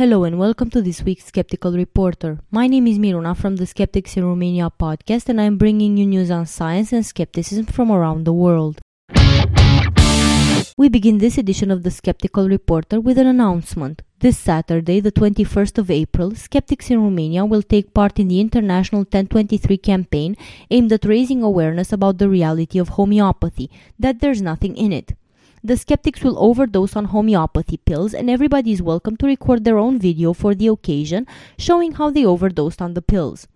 Hello and welcome to this week's Skeptical Reporter. My name is Miruna from the Skeptics in Romania podcast and I'm bringing you news on science and skepticism from around the world. We begin this edition of the Skeptical Reporter with an announcement. This Saturday, the 21st of April, skeptics in Romania will take part in the International 1023 campaign aimed at raising awareness about the reality of homeopathy, that there's nothing in it. The skeptics will overdose on homeopathy pills, and everybody is welcome to record their own video for the occasion showing how they overdosed on the pills.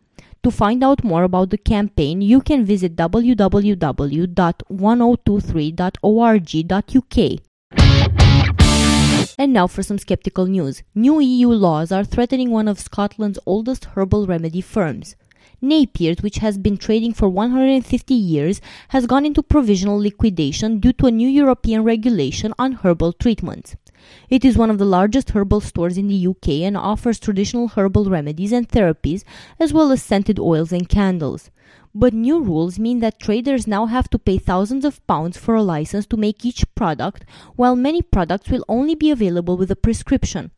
To find out more about the campaign, you can visit www.1023.org.uk. And now for some skeptical news. New EU laws are threatening one of Scotland's oldest herbal remedy firms. Napier's, which has been trading for 150 years, has gone into provisional liquidation due to a new European regulation on herbal treatments. It is one of the largest herbal stores in the UK and offers traditional herbal remedies and therapies, as well as scented oils and candles. But new rules mean that traders now have to pay thousands of pounds for a license to make each product, while many products will only be available with a prescription.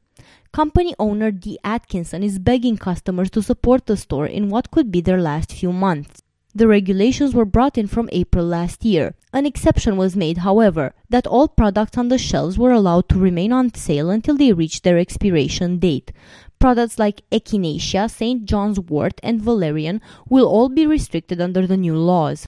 Company owner Dee Atkinson is begging customers to support the store in what could be their last few months. The regulations were brought in from April last year. An exception was made, however, that all products on the shelves were allowed to remain on sale until they reached their expiration date. Products like Echinacea, St. John's wort, and Valerian will all be restricted under the new laws.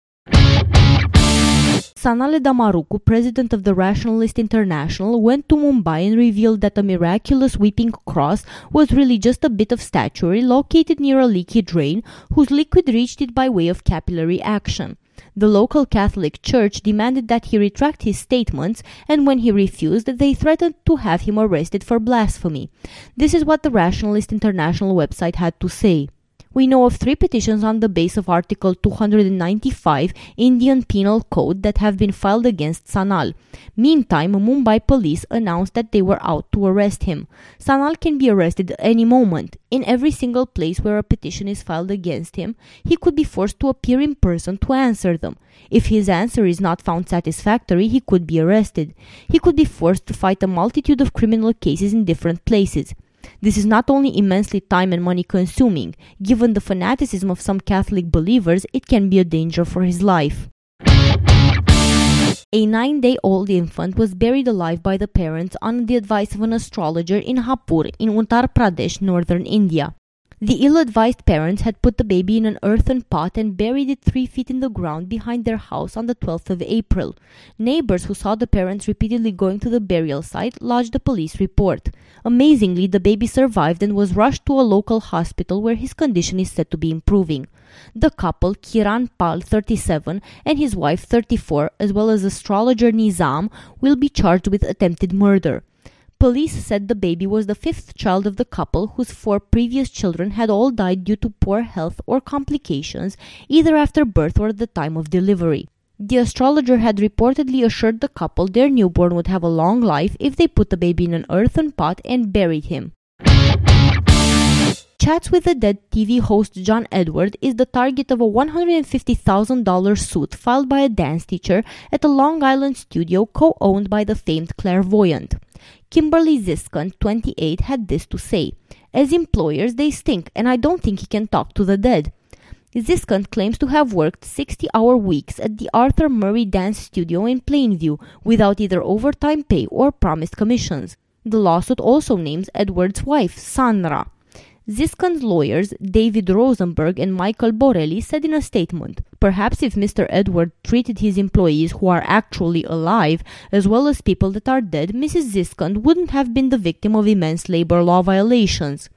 Sanal Edamaruku, president of the Rationalist International, went to Mumbai and revealed that a miraculous weeping cross was really just a bit of statuary located near a leaky drain whose liquid reached it by way of capillary action. The local Catholic Church demanded that he retract his statements, and when he refused, they threatened to have him arrested for blasphemy. This is what the Rationalist International website had to say. We know of three petitions on the base of Article 295 Indian Penal Code that have been filed against Sanal. Meantime, Mumbai police announced that they were out to arrest him. Sanal can be arrested any moment. In every single place where a petition is filed against him, he could be forced to appear in person to answer them. If his answer is not found satisfactory, he could be arrested. He could be forced to fight a multitude of criminal cases in different places. This is not only immensely time and money consuming, given the fanaticism of some Catholic believers, it can be a danger for his life. A nine day old infant was buried alive by the parents on the advice of an astrologer in Hapur, in Uttar Pradesh, northern India. The ill advised parents had put the baby in an earthen pot and buried it three feet in the ground behind their house on the 12th of April. Neighbors who saw the parents repeatedly going to the burial site lodged a police report. Amazingly, the baby survived and was rushed to a local hospital where his condition is said to be improving. The couple, Kiran Pal, 37, and his wife, 34, as well as astrologer Nizam, will be charged with attempted murder. Police said the baby was the fifth child of the couple, whose four previous children had all died due to poor health or complications, either after birth or at the time of delivery. The astrologer had reportedly assured the couple their newborn would have a long life if they put the baby in an earthen pot and buried him. Chats with the Dead TV host John Edward is the target of a $150,000 suit filed by a dance teacher at a Long Island studio co owned by the famed clairvoyant. Kimberly Ziskin, 28, had this to say As employers, they stink, and I don't think he can talk to the dead. Ziskin claims to have worked 60 hour weeks at the Arthur Murray Dance Studio in Plainview without either overtime pay or promised commissions. The lawsuit also names Edward's wife, Sandra. Ziskin's lawyers, David Rosenberg and Michael Borelli, said in a statement Perhaps if Mr. Edward treated his employees who are actually alive as well as people that are dead, Mrs. Ziskin wouldn't have been the victim of immense labor law violations.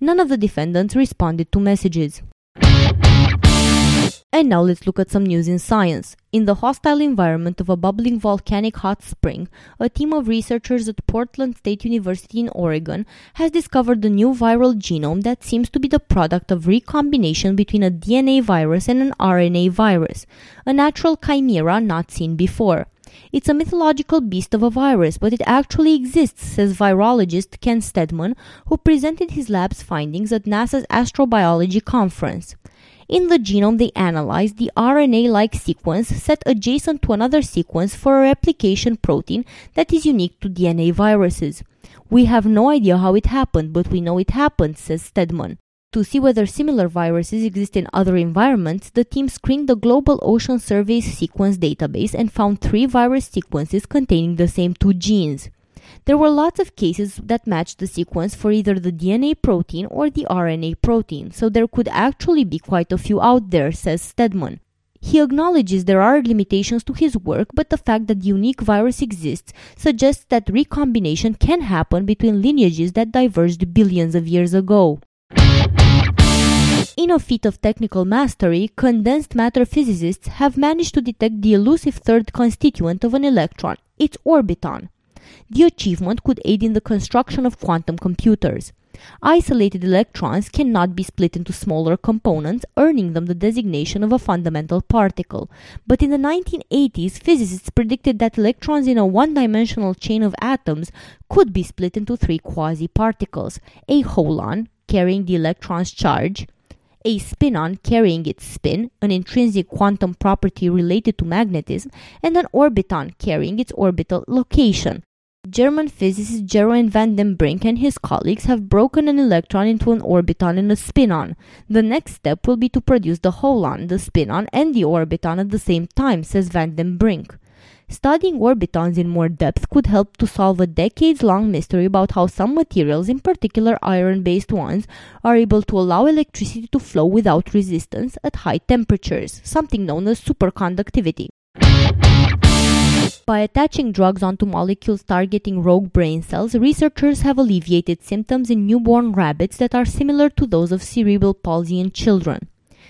None of the defendants responded to messages. And now let's look at some news in science. In the hostile environment of a bubbling volcanic hot spring, a team of researchers at Portland State University in Oregon has discovered a new viral genome that seems to be the product of recombination between a DNA virus and an RNA virus, a natural chimera not seen before. It's a mythological beast of a virus, but it actually exists, says virologist Ken Stedman, who presented his lab's findings at NASA's astrobiology conference. In the genome, they analyzed the RNA like sequence set adjacent to another sequence for a replication protein that is unique to DNA viruses. We have no idea how it happened, but we know it happened, says Stedman. To see whether similar viruses exist in other environments, the team screened the Global Ocean Survey's sequence database and found three virus sequences containing the same two genes. There were lots of cases that matched the sequence for either the DNA protein or the RNA protein, so there could actually be quite a few out there, says Stedman. He acknowledges there are limitations to his work, but the fact that the unique virus exists suggests that recombination can happen between lineages that diverged billions of years ago. In a feat of technical mastery, condensed matter physicists have managed to detect the elusive third constituent of an electron, its orbiton. The achievement could aid in the construction of quantum computers. Isolated electrons cannot be split into smaller components, earning them the designation of a fundamental particle. But in the 1980s, physicists predicted that electrons in a one dimensional chain of atoms could be split into three quasi particles a holon, carrying the electron's charge, a spinon carrying its spin, an intrinsic quantum property related to magnetism, and an orbiton carrying its orbital location. German physicist Jeroen van den Brink and his colleagues have broken an electron into an orbiton and a spinon. The next step will be to produce the holon, the spinon, and the orbiton at the same time, says van den Brink. Studying orbitons in more depth could help to solve a decades long mystery about how some materials, in particular iron based ones, are able to allow electricity to flow without resistance at high temperatures, something known as superconductivity. By attaching drugs onto molecules targeting rogue brain cells, researchers have alleviated symptoms in newborn rabbits that are similar to those of cerebral palsy in children.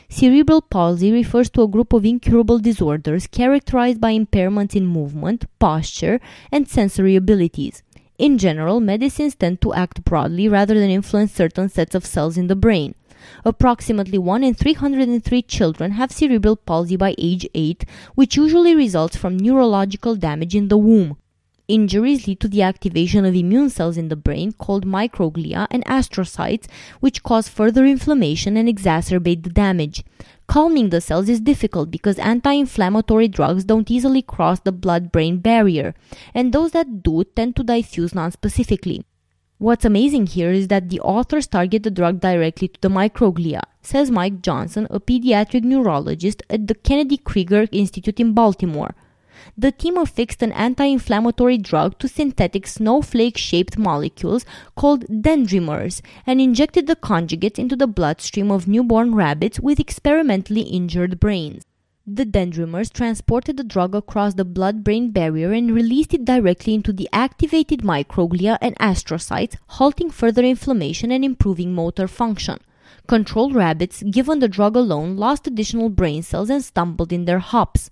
Cerebral palsy refers to a group of incurable disorders characterized by impairments in movement, posture, and sensory abilities. In general, medicines tend to act broadly rather than influence certain sets of cells in the brain. Approximately 1 in 303 children have cerebral palsy by age 8, which usually results from neurological damage in the womb. Injuries lead to the activation of immune cells in the brain called microglia and astrocytes, which cause further inflammation and exacerbate the damage. Calming the cells is difficult because anti inflammatory drugs don't easily cross the blood brain barrier, and those that do tend to diffuse nonspecifically. What's amazing here is that the authors target the drug directly to the microglia, says Mike Johnson, a pediatric neurologist at the Kennedy Krieger Institute in Baltimore the team affixed an anti inflammatory drug to synthetic snowflake shaped molecules called dendrimers and injected the conjugates into the bloodstream of newborn rabbits with experimentally injured brains. The dendrimers transported the drug across the blood brain barrier and released it directly into the activated microglia and astrocytes, halting further inflammation and improving motor function. Control rabbits, given the drug alone, lost additional brain cells and stumbled in their hops.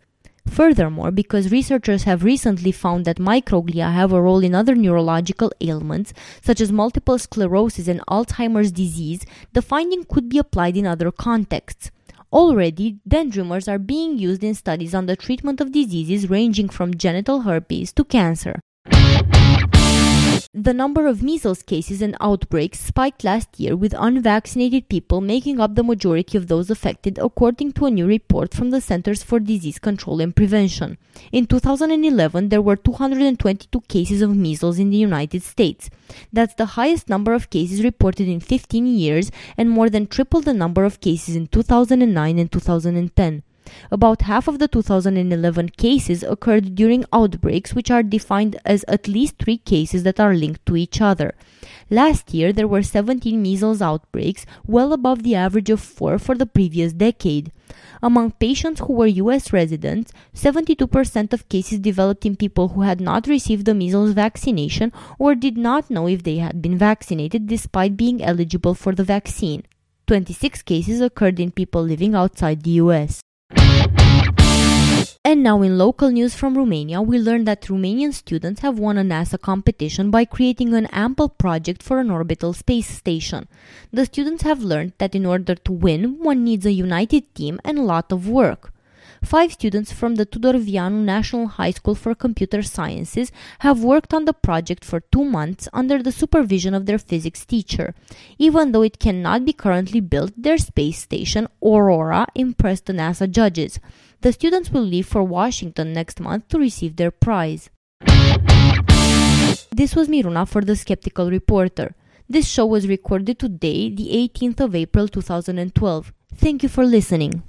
Furthermore, because researchers have recently found that microglia have a role in other neurological ailments, such as multiple sclerosis and Alzheimer's disease, the finding could be applied in other contexts. Already, dendrimers are being used in studies on the treatment of diseases ranging from genital herpes to cancer. The number of measles cases and outbreaks spiked last year, with unvaccinated people making up the majority of those affected, according to a new report from the Centers for Disease Control and Prevention. In 2011, there were 222 cases of measles in the United States. That's the highest number of cases reported in 15 years and more than triple the number of cases in 2009 and 2010. About half of the 2011 cases occurred during outbreaks, which are defined as at least three cases that are linked to each other. Last year, there were 17 measles outbreaks, well above the average of four for the previous decade. Among patients who were US residents, 72% of cases developed in people who had not received the measles vaccination or did not know if they had been vaccinated despite being eligible for the vaccine. 26 cases occurred in people living outside the US. And now, in local news from Romania, we learned that Romanian students have won a NASA competition by creating an ample project for an orbital space station. The students have learned that in order to win, one needs a united team and a lot of work. Five students from the Tudor Vianu National High School for Computer Sciences have worked on the project for two months under the supervision of their physics teacher. Even though it cannot be currently built, their space station, Aurora, impressed the NASA judges. The students will leave for Washington next month to receive their prize. This was Miruna for the Skeptical Reporter. This show was recorded today, the 18th of April 2012. Thank you for listening.